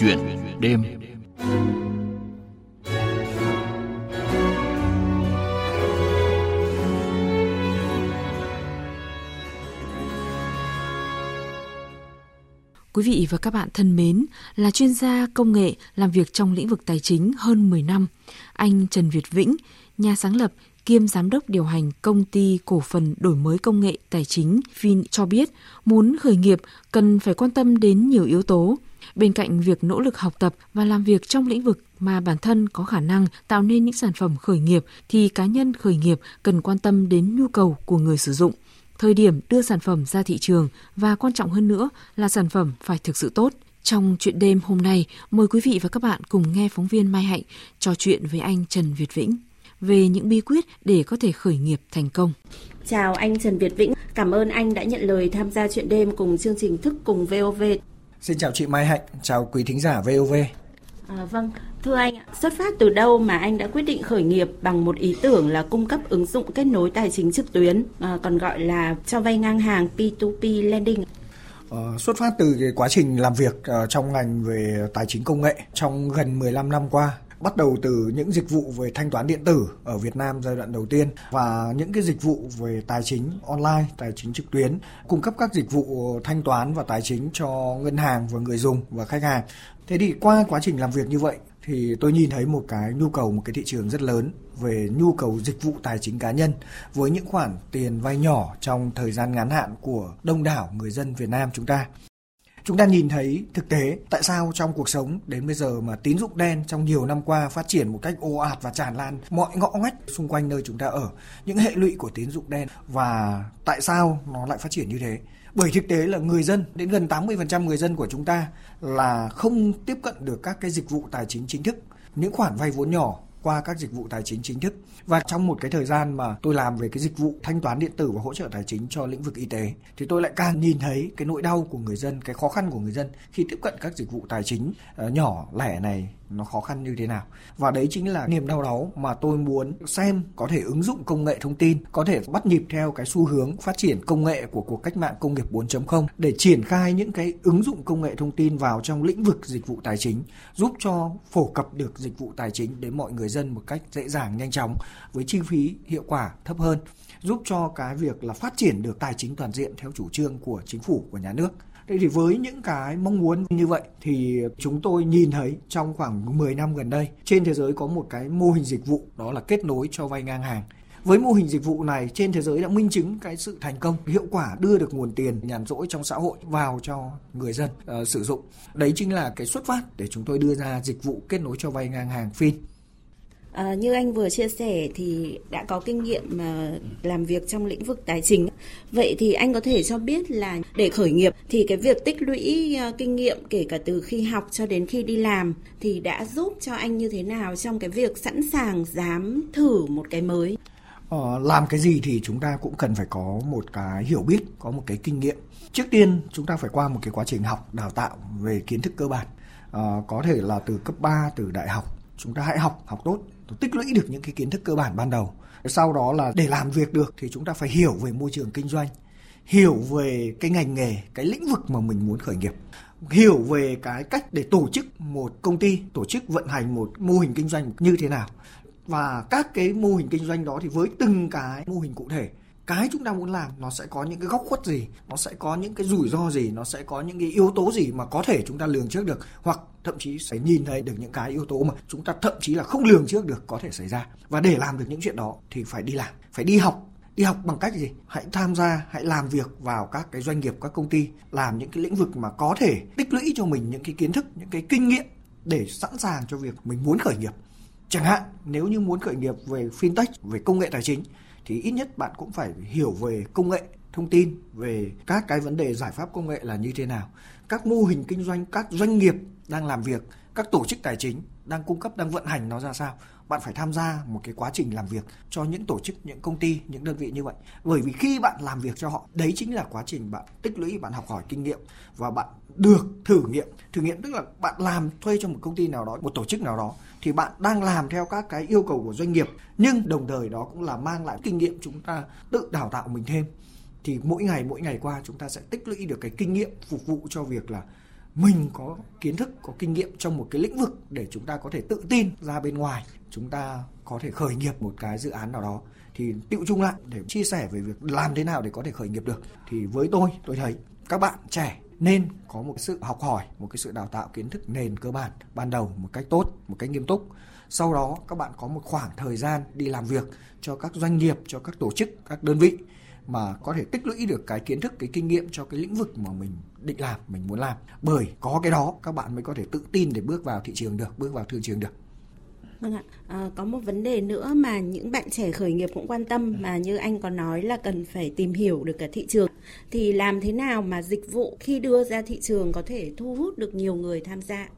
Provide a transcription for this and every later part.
Chuyện đêm Quý vị và các bạn thân mến, là chuyên gia công nghệ làm việc trong lĩnh vực tài chính hơn 10 năm, anh Trần Việt Vĩnh, nhà sáng lập kiêm giám đốc điều hành công ty cổ phần đổi mới công nghệ tài chính Vin cho biết, muốn khởi nghiệp cần phải quan tâm đến nhiều yếu tố. Bên cạnh việc nỗ lực học tập và làm việc trong lĩnh vực mà bản thân có khả năng tạo nên những sản phẩm khởi nghiệp thì cá nhân khởi nghiệp cần quan tâm đến nhu cầu của người sử dụng thời điểm đưa sản phẩm ra thị trường và quan trọng hơn nữa là sản phẩm phải thực sự tốt. Trong chuyện đêm hôm nay, mời quý vị và các bạn cùng nghe phóng viên Mai Hạnh trò chuyện với anh Trần Việt Vĩnh về những bí quyết để có thể khởi nghiệp thành công. Chào anh Trần Việt Vĩnh, cảm ơn anh đã nhận lời tham gia chuyện đêm cùng chương trình Thức cùng VOV. Xin chào chị Mai Hạnh, chào quý thính giả VOV. À, vâng, thưa anh, xuất phát từ đâu mà anh đã quyết định khởi nghiệp bằng một ý tưởng là cung cấp ứng dụng kết nối tài chính trực tuyến, à, còn gọi là cho vay ngang hàng P2P lending? Uh, xuất phát từ cái quá trình làm việc uh, trong ngành về tài chính công nghệ trong gần 15 năm qua bắt đầu từ những dịch vụ về thanh toán điện tử ở Việt Nam giai đoạn đầu tiên và những cái dịch vụ về tài chính online, tài chính trực tuyến, cung cấp các dịch vụ thanh toán và tài chính cho ngân hàng và người dùng và khách hàng. Thế thì qua quá trình làm việc như vậy thì tôi nhìn thấy một cái nhu cầu một cái thị trường rất lớn về nhu cầu dịch vụ tài chính cá nhân với những khoản tiền vay nhỏ trong thời gian ngắn hạn của đông đảo người dân Việt Nam chúng ta chúng ta nhìn thấy thực tế tại sao trong cuộc sống đến bây giờ mà tín dụng đen trong nhiều năm qua phát triển một cách ồ ạt và tràn lan, mọi ngõ ngách xung quanh nơi chúng ta ở, những hệ lụy của tín dụng đen và tại sao nó lại phát triển như thế? Bởi thực tế là người dân, đến gần 80% người dân của chúng ta là không tiếp cận được các cái dịch vụ tài chính chính thức. Những khoản vay vốn nhỏ qua các dịch vụ tài chính chính thức. Và trong một cái thời gian mà tôi làm về cái dịch vụ thanh toán điện tử và hỗ trợ tài chính cho lĩnh vực y tế, thì tôi lại càng nhìn thấy cái nỗi đau của người dân, cái khó khăn của người dân khi tiếp cận các dịch vụ tài chính ờ, nhỏ, lẻ này nó khó khăn như thế nào. Và đấy chính là niềm đau đáu mà tôi muốn xem có thể ứng dụng công nghệ thông tin, có thể bắt nhịp theo cái xu hướng phát triển công nghệ của cuộc cách mạng công nghiệp 4.0 để triển khai những cái ứng dụng công nghệ thông tin vào trong lĩnh vực dịch vụ tài chính, giúp cho phổ cập được dịch vụ tài chính đến mọi người dân một cách dễ dàng, nhanh chóng, với chi phí hiệu quả thấp hơn, giúp cho cái việc là phát triển được tài chính toàn diện theo chủ trương của chính phủ, của nhà nước. Thế thì với những cái mong muốn như vậy thì chúng tôi nhìn thấy trong khoảng 10 năm gần đây trên thế giới có một cái mô hình dịch vụ đó là kết nối cho vay ngang hàng. Với mô hình dịch vụ này trên thế giới đã minh chứng cái sự thành công, hiệu quả đưa được nguồn tiền nhàn rỗi trong xã hội vào cho người dân uh, sử dụng. Đấy chính là cái xuất phát để chúng tôi đưa ra dịch vụ kết nối cho vay ngang hàng Fin. À, như anh vừa chia sẻ thì đã có kinh nghiệm mà làm việc trong lĩnh vực tài chính. Vậy thì anh có thể cho biết là để khởi nghiệp thì cái việc tích lũy à, kinh nghiệm kể cả từ khi học cho đến khi đi làm thì đã giúp cho anh như thế nào trong cái việc sẵn sàng dám thử một cái mới? Ờ, làm cái gì thì chúng ta cũng cần phải có một cái hiểu biết, có một cái kinh nghiệm. Trước tiên chúng ta phải qua một cái quá trình học, đào tạo về kiến thức cơ bản. Ờ, có thể là từ cấp 3, từ đại học. Chúng ta hãy học, học tốt tích lũy được những cái kiến thức cơ bản ban đầu. Sau đó là để làm việc được thì chúng ta phải hiểu về môi trường kinh doanh, hiểu về cái ngành nghề, cái lĩnh vực mà mình muốn khởi nghiệp, hiểu về cái cách để tổ chức một công ty, tổ chức vận hành một mô hình kinh doanh như thế nào. Và các cái mô hình kinh doanh đó thì với từng cái mô hình cụ thể cái chúng ta muốn làm, nó sẽ có những cái góc khuất gì, nó sẽ có những cái rủi ro gì, nó sẽ có những cái yếu tố gì mà có thể chúng ta lường trước được, hoặc thậm chí sẽ nhìn thấy được những cái yếu tố mà chúng ta thậm chí là không lường trước được có thể xảy ra. Và để làm được những chuyện đó thì phải đi làm, phải đi học. Đi học bằng cách gì? Hãy tham gia, hãy làm việc vào các cái doanh nghiệp, các công ty, làm những cái lĩnh vực mà có thể tích lũy cho mình những cái kiến thức, những cái kinh nghiệm để sẵn sàng cho việc mình muốn khởi nghiệp. Chẳng hạn, nếu như muốn khởi nghiệp về fintech, về công nghệ tài chính thì ít nhất bạn cũng phải hiểu về công nghệ, thông tin về các cái vấn đề giải pháp công nghệ là như thế nào. Các mô hình kinh doanh, các doanh nghiệp đang làm việc, các tổ chức tài chính đang cung cấp, đang vận hành nó ra sao bạn phải tham gia một cái quá trình làm việc cho những tổ chức, những công ty, những đơn vị như vậy. Bởi vì khi bạn làm việc cho họ, đấy chính là quá trình bạn tích lũy, bạn học hỏi kinh nghiệm và bạn được thử nghiệm. Thử nghiệm tức là bạn làm thuê cho một công ty nào đó, một tổ chức nào đó, thì bạn đang làm theo các cái yêu cầu của doanh nghiệp. Nhưng đồng thời đó cũng là mang lại kinh nghiệm chúng ta tự đào tạo mình thêm. Thì mỗi ngày mỗi ngày qua chúng ta sẽ tích lũy được cái kinh nghiệm phục vụ cho việc là mình có kiến thức, có kinh nghiệm trong một cái lĩnh vực để chúng ta có thể tự tin ra bên ngoài. Chúng ta có thể khởi nghiệp một cái dự án nào đó. Thì tiệu chung lại để chia sẻ về việc làm thế nào để có thể khởi nghiệp được. Thì với tôi tôi thấy các bạn trẻ nên có một sự học hỏi, một cái sự đào tạo kiến thức nền cơ bản ban đầu một cách tốt, một cách nghiêm túc. Sau đó các bạn có một khoảng thời gian đi làm việc cho các doanh nghiệp, cho các tổ chức, các đơn vị mà có thể tích lũy được cái kiến thức cái kinh nghiệm cho cái lĩnh vực mà mình định làm mình muốn làm bởi có cái đó các bạn mới có thể tự tin để bước vào thị trường được bước vào thị trường được Vâng ạ, à, có một vấn đề nữa mà những bạn trẻ khởi nghiệp cũng quan tâm mà như anh có nói là cần phải tìm hiểu được cả thị trường. Thì làm thế nào mà dịch vụ khi đưa ra thị trường có thể thu hút được nhiều người tham gia?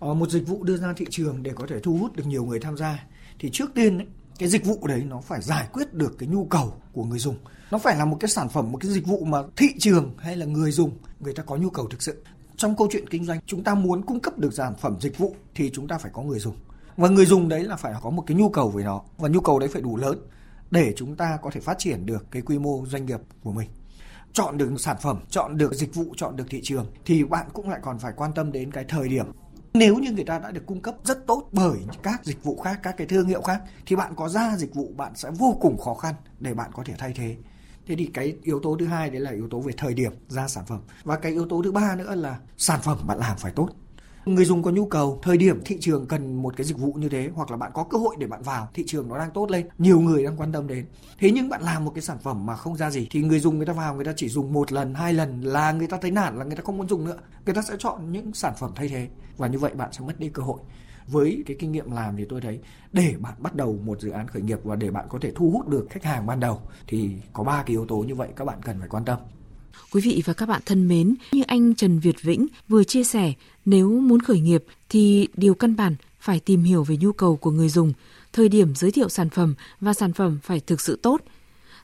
À, một dịch vụ đưa ra thị trường để có thể thu hút được nhiều người tham gia thì trước tiên ấy, cái dịch vụ đấy nó phải giải quyết được cái nhu cầu của người dùng. Nó phải là một cái sản phẩm, một cái dịch vụ mà thị trường hay là người dùng người ta có nhu cầu thực sự. Trong câu chuyện kinh doanh, chúng ta muốn cung cấp được sản phẩm dịch vụ thì chúng ta phải có người dùng và người dùng đấy là phải có một cái nhu cầu với nó và nhu cầu đấy phải đủ lớn để chúng ta có thể phát triển được cái quy mô doanh nghiệp của mình chọn được sản phẩm chọn được dịch vụ chọn được thị trường thì bạn cũng lại còn phải quan tâm đến cái thời điểm nếu như người ta đã được cung cấp rất tốt bởi các dịch vụ khác, các cái thương hiệu khác, thì bạn có ra dịch vụ, bạn sẽ vô cùng khó khăn để bạn có thể thay thế. Thế thì cái yếu tố thứ hai đấy là yếu tố về thời điểm ra sản phẩm. Và cái yếu tố thứ ba nữa là sản phẩm bạn làm phải tốt người dùng có nhu cầu thời điểm thị trường cần một cái dịch vụ như thế hoặc là bạn có cơ hội để bạn vào thị trường nó đang tốt lên nhiều người đang quan tâm đến. Thế nhưng bạn làm một cái sản phẩm mà không ra gì thì người dùng người ta vào người ta chỉ dùng một lần hai lần là người ta thấy nản là người ta không muốn dùng nữa. Người ta sẽ chọn những sản phẩm thay thế và như vậy bạn sẽ mất đi cơ hội. Với cái kinh nghiệm làm thì tôi thấy để bạn bắt đầu một dự án khởi nghiệp và để bạn có thể thu hút được khách hàng ban đầu thì có ba cái yếu tố như vậy các bạn cần phải quan tâm. Quý vị và các bạn thân mến, như anh Trần Việt Vĩnh vừa chia sẻ, nếu muốn khởi nghiệp thì điều căn bản phải tìm hiểu về nhu cầu của người dùng, thời điểm giới thiệu sản phẩm và sản phẩm phải thực sự tốt.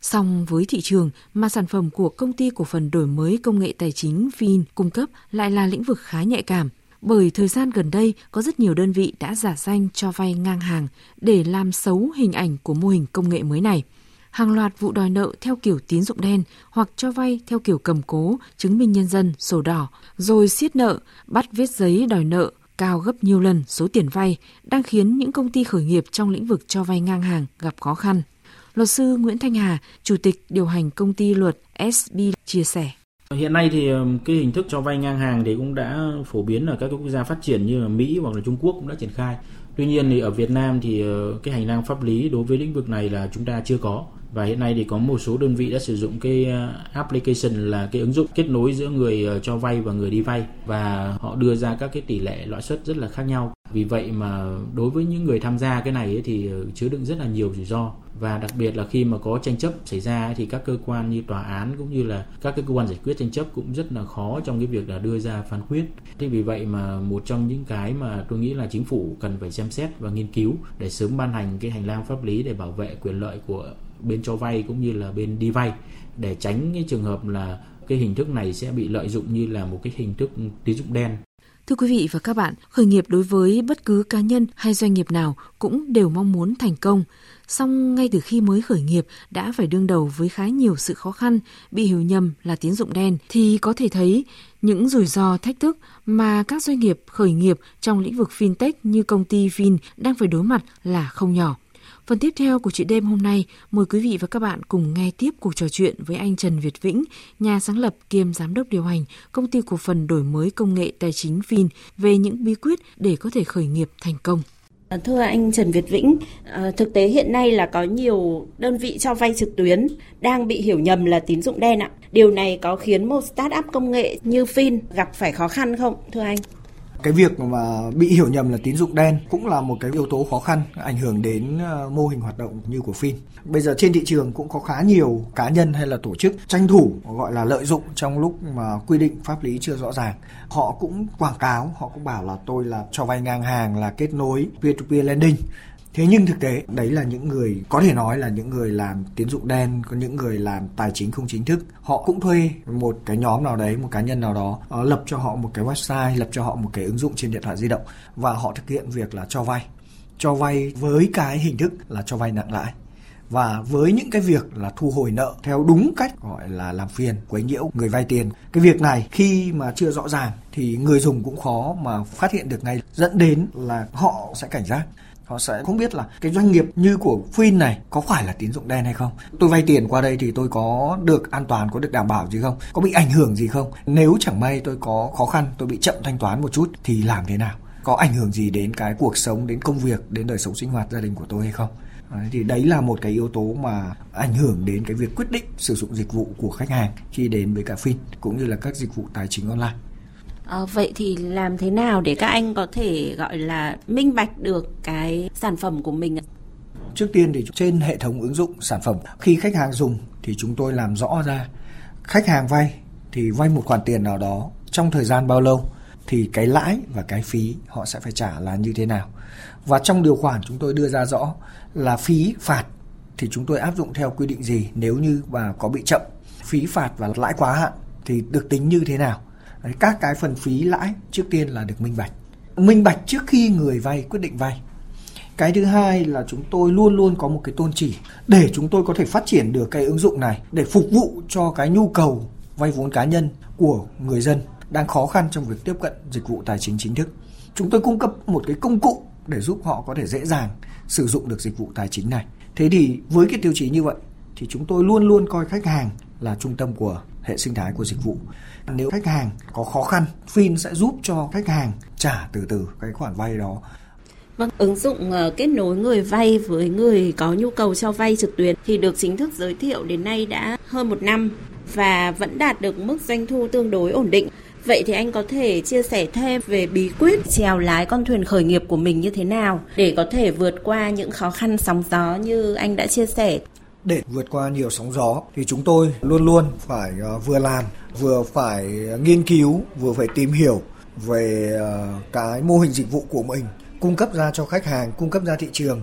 Song với thị trường mà sản phẩm của công ty cổ phần đổi mới công nghệ tài chính Fin cung cấp lại là lĩnh vực khá nhạy cảm. Bởi thời gian gần đây có rất nhiều đơn vị đã giả danh cho vay ngang hàng để làm xấu hình ảnh của mô hình công nghệ mới này hàng loạt vụ đòi nợ theo kiểu tín dụng đen hoặc cho vay theo kiểu cầm cố, chứng minh nhân dân, sổ đỏ, rồi siết nợ, bắt viết giấy đòi nợ cao gấp nhiều lần số tiền vay đang khiến những công ty khởi nghiệp trong lĩnh vực cho vay ngang hàng gặp khó khăn. Luật sư Nguyễn Thanh Hà, Chủ tịch điều hành công ty luật SB chia sẻ. Hiện nay thì cái hình thức cho vay ngang hàng thì cũng đã phổ biến ở các quốc gia phát triển như là Mỹ hoặc là Trung Quốc cũng đã triển khai. Tuy nhiên thì ở Việt Nam thì ờ, cái hành lang pháp lý đối với lĩnh vực này là chúng ta chưa có và hiện nay thì có một số đơn vị đã sử dụng cái ờ, application là cái ứng dụng kết nối giữa người ờ, cho vay và người đi vay. Và họ đưa ra các cái tỷ lệ lãi suất rất là khác nhau. Vì vậy mà đối với những người tham gia cái này ấy thì ờ, chứa đựng rất là nhiều rủi ro. Và đặc biệt là khi mà có tranh chấp xảy ra thì các cơ quan như tòa án cũng như là các cái cơ quan giải quyết tranh chấp cũng rất là khó trong cái việc là đưa ra phán quyết. Thế vì vậy mà một trong những cái mà tôi nghĩ là chính phủ cần phải xem xét và nghiên cứu để sớm ban hành cái hành lang pháp lý để bảo vệ quyền lợi của bên cho vay cũng như là bên đi vay để tránh cái trường hợp là cái hình thức này sẽ bị lợi dụng như là một cái hình thức tín dụng đen. Thưa quý vị và các bạn, khởi nghiệp đối với bất cứ cá nhân hay doanh nghiệp nào cũng đều mong muốn thành công. Song ngay từ khi mới khởi nghiệp đã phải đương đầu với khá nhiều sự khó khăn, bị hiểu nhầm là tín dụng đen thì có thể thấy những rủi ro thách thức mà các doanh nghiệp khởi nghiệp trong lĩnh vực fintech như công ty Vin đang phải đối mặt là không nhỏ. Phần tiếp theo của chuyện đêm hôm nay, mời quý vị và các bạn cùng nghe tiếp cuộc trò chuyện với anh Trần Việt Vĩnh, nhà sáng lập kiêm giám đốc điều hành công ty cổ phần đổi mới công nghệ tài chính Vin về những bí quyết để có thể khởi nghiệp thành công. À, thưa anh Trần Việt Vĩnh, à, thực tế hiện nay là có nhiều đơn vị cho vay trực tuyến đang bị hiểu nhầm là tín dụng đen ạ. Điều này có khiến một startup công nghệ như Fin gặp phải khó khăn không, thưa anh? Cái việc mà bị hiểu nhầm là tín dụng đen cũng là một cái yếu tố khó khăn ảnh hưởng đến ờ, mô hình hoạt động như của phim. Bây giờ trên thị trường cũng có khá nhiều cá nhân hay là tổ chức tranh thủ gọi là lợi dụng trong lúc mà quy định pháp lý chưa rõ ràng. Họ cũng quảng cáo, họ cũng bảo là tôi là cho vay ngang hàng là kết nối peer-to-peer lending Thế nhưng thực tế đấy là những người có thể nói là những người làm tín dụng đen, có những người làm tài chính không chính thức. Họ cũng thuê một cái nhóm nào đấy, một cá nhân nào đó uh, lập cho họ một cái website, lập cho họ một cái ứng dụng trên điện thoại di động và họ thực hiện việc là cho vay. Cho vay với cái hình thức là cho vay nặng lãi và với những cái việc là thu hồi nợ theo đúng cách gọi là làm phiền quấy nhiễu người vay tiền cái việc này khi mà chưa rõ ràng thì người dùng cũng khó mà phát hiện được ngay dẫn đến là họ sẽ cảnh giác họ sẽ không biết là cái doanh nghiệp như của Fin này có phải là tín dụng đen hay không. Tôi vay tiền qua đây thì tôi có được an toàn, có được đảm bảo gì không? Có bị ảnh hưởng gì không? Nếu chẳng may tôi có khó khăn, tôi bị chậm thanh toán một chút thì làm thế nào? Có ảnh hưởng gì đến cái cuộc sống, đến công việc, đến đời sống sinh hoạt gia đình của tôi hay không? Đấy, thì đấy là một cái yếu tố mà ảnh hưởng đến cái việc quyết định sử dụng dịch vụ của khách hàng khi đến với cả Fin cũng như là các dịch vụ tài chính online. À, vậy thì làm thế nào để các anh có thể gọi là minh bạch được cái sản phẩm của mình? Trước tiên thì trên hệ thống ứng dụng sản phẩm khi khách hàng dùng thì chúng tôi làm rõ ra khách hàng vay thì vay một khoản tiền nào đó trong thời gian bao lâu thì cái lãi và cái phí họ sẽ phải trả là như thế nào. Và trong điều khoản chúng tôi đưa ra rõ là phí phạt thì chúng tôi áp dụng theo quy định gì nếu như mà có bị chậm phí phạt và lãi quá hạn thì được tính như thế nào Đấy, các cái phần phí lãi trước tiên là được minh bạch minh bạch trước khi người vay quyết định vay cái thứ hai là chúng tôi luôn luôn có một cái tôn chỉ để chúng tôi có thể phát triển được cái ứng dụng này để phục vụ cho cái nhu cầu vay vốn cá nhân của người dân đang khó khăn trong việc tiếp cận dịch vụ tài chính chính thức. Chúng tôi cung cấp một cái công cụ để giúp họ có thể dễ dàng sử dụng được dịch vụ tài chính này. Thế thì với cái tiêu chí như vậy thì chúng tôi luôn luôn coi khách hàng là trung tâm của hệ sinh thái của dịch vụ. Nếu khách hàng có khó khăn, Fin sẽ giúp cho khách hàng trả từ từ cái khoản vay đó. Vâng, ứng dụng uh, kết nối người vay với người có nhu cầu cho vay trực tuyến thì được chính thức giới thiệu đến nay đã hơn một năm và vẫn đạt được mức doanh thu tương đối ổn định. Vậy thì anh có thể chia sẻ thêm về bí quyết chèo lái con thuyền khởi nghiệp của mình như thế nào để có thể vượt qua những khó khăn sóng gió như anh đã chia sẻ? Để vượt qua nhiều sóng gió thì chúng tôi luôn luôn phải ờ, vừa làm, vừa phải nghiên cứu, vừa phải tìm hiểu về ờ, cái mô hình dịch vụ của mình cung cấp ra cho khách hàng, cung cấp ra thị trường.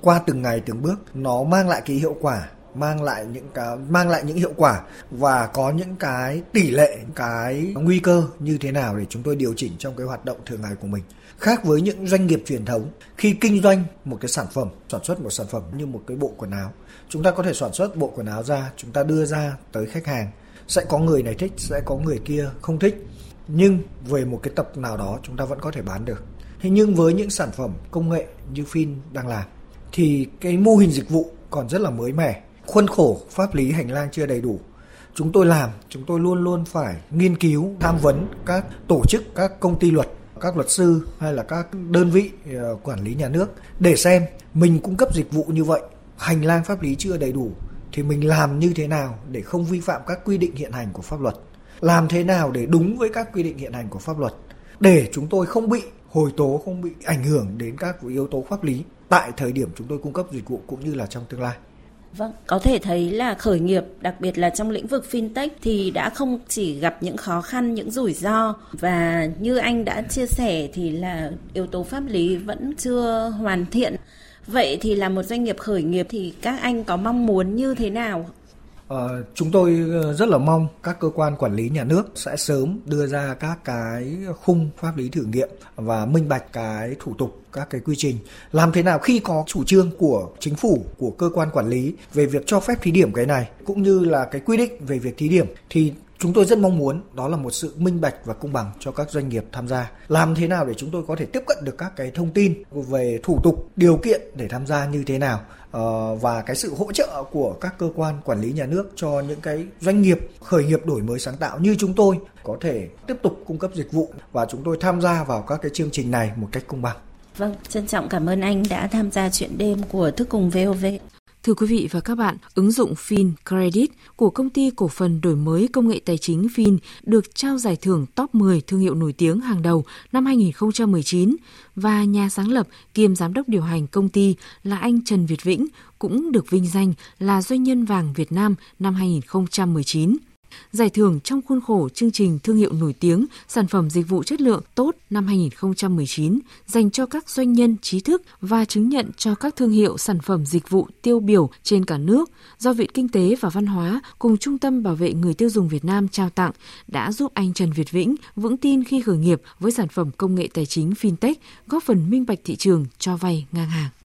Qua từng ngày từng bước nó mang lại cái hiệu quả mang lại những cái, mang lại những hiệu quả và có những cái tỷ lệ, cái nguy cơ như thế nào để chúng tôi điều chỉnh trong cái hoạt động thường ngày của mình. Khác với những doanh nghiệp truyền thống, khi kinh doanh một cái sản phẩm, sản xuất một sản phẩm như một cái bộ quần áo, chúng ta có thể sản xuất bộ quần áo ra, chúng ta đưa ra tới khách hàng. Sẽ có người này thích, sẽ có người kia không thích. Nhưng về một cái tập nào đó chúng ta vẫn có thể bán được. Thế nhưng với những sản phẩm công nghệ như Fin đang làm, thì cái mô hình dịch vụ còn rất là mới mẻ khuôn khổ pháp lý hành lang chưa đầy đủ. Chúng tôi làm, chúng tôi luôn luôn phải nghiên cứu, tham vấn các tổ chức, các công ty luật, các luật sư hay là các đơn vị ờ, quản lý nhà nước để xem mình cung cấp dịch vụ như vậy, hành lang pháp lý chưa đầy đủ thì mình làm như thế nào để không vi phạm các quy định hiện hành của pháp luật? Làm thế nào để đúng với các quy định hiện hành của pháp luật để chúng tôi không bị hồi tố, không bị ảnh hưởng đến các yếu tố pháp lý tại thời điểm chúng tôi cung cấp dịch vụ cũng như là trong tương lai? Vâng, có thể thấy là khởi nghiệp, đặc biệt là trong lĩnh vực fintech thì đã không chỉ gặp những khó khăn, những rủi ro và như anh đã chia sẻ thì là yếu tố pháp lý vẫn chưa hoàn thiện. Vậy thì là một doanh nghiệp khởi nghiệp thì các anh có mong muốn như thế nào? Ờ, chúng tôi ờ, rất là mong các cơ quan quản lý nhà nước sẽ sớm đưa ra các cái khung pháp lý thử nghiệm và minh bạch cái thủ tục các cái quy trình. Làm thế nào khi có chủ trương của chính phủ của cơ quan quản lý về việc cho phép thí điểm cái này cũng như là cái quy định về việc thí điểm thì chúng tôi rất mong muốn đó là một sự minh bạch và công bằng cho các doanh nghiệp tham gia. Làm thế nào để chúng tôi có thể tiếp cận được các cái thông tin về thủ tục điều kiện để tham gia như thế nào? Ờ, và cái sự hỗ trợ của các cơ quan quản lý nhà nước cho những cái doanh nghiệp khởi nghiệp đổi mới sáng tạo như chúng tôi có thể tiếp tục cung cấp dịch vụ và chúng tôi tham gia vào các cái chương trình này một cách công bằng Vâng, trân trọng cảm ơn anh đã tham gia chuyện đêm của Thức Cùng VOV. Thưa quý vị và các bạn, ứng dụng Fin Credit của công ty cổ phần đổi mới công nghệ tài chính Fin được trao giải thưởng top 10 thương hiệu nổi tiếng hàng đầu năm 2019 và nhà sáng lập kiêm giám đốc điều hành công ty là anh Trần Việt Vĩnh cũng được vinh danh là doanh nhân vàng Việt Nam năm 2019 giải thưởng trong khuôn khổ chương trình thương hiệu nổi tiếng, sản phẩm dịch vụ chất lượng tốt năm 2019 dành cho các doanh nhân trí thức và chứng nhận cho các thương hiệu sản phẩm dịch vụ tiêu biểu trên cả nước do Viện Kinh tế và Văn hóa cùng Trung tâm Bảo vệ người tiêu dùng Việt Nam trao tặng đã giúp anh Trần Việt Vĩnh vững tin khi khởi nghiệp với sản phẩm công nghệ tài chính fintech góp phần minh bạch thị trường cho vay ngang hàng.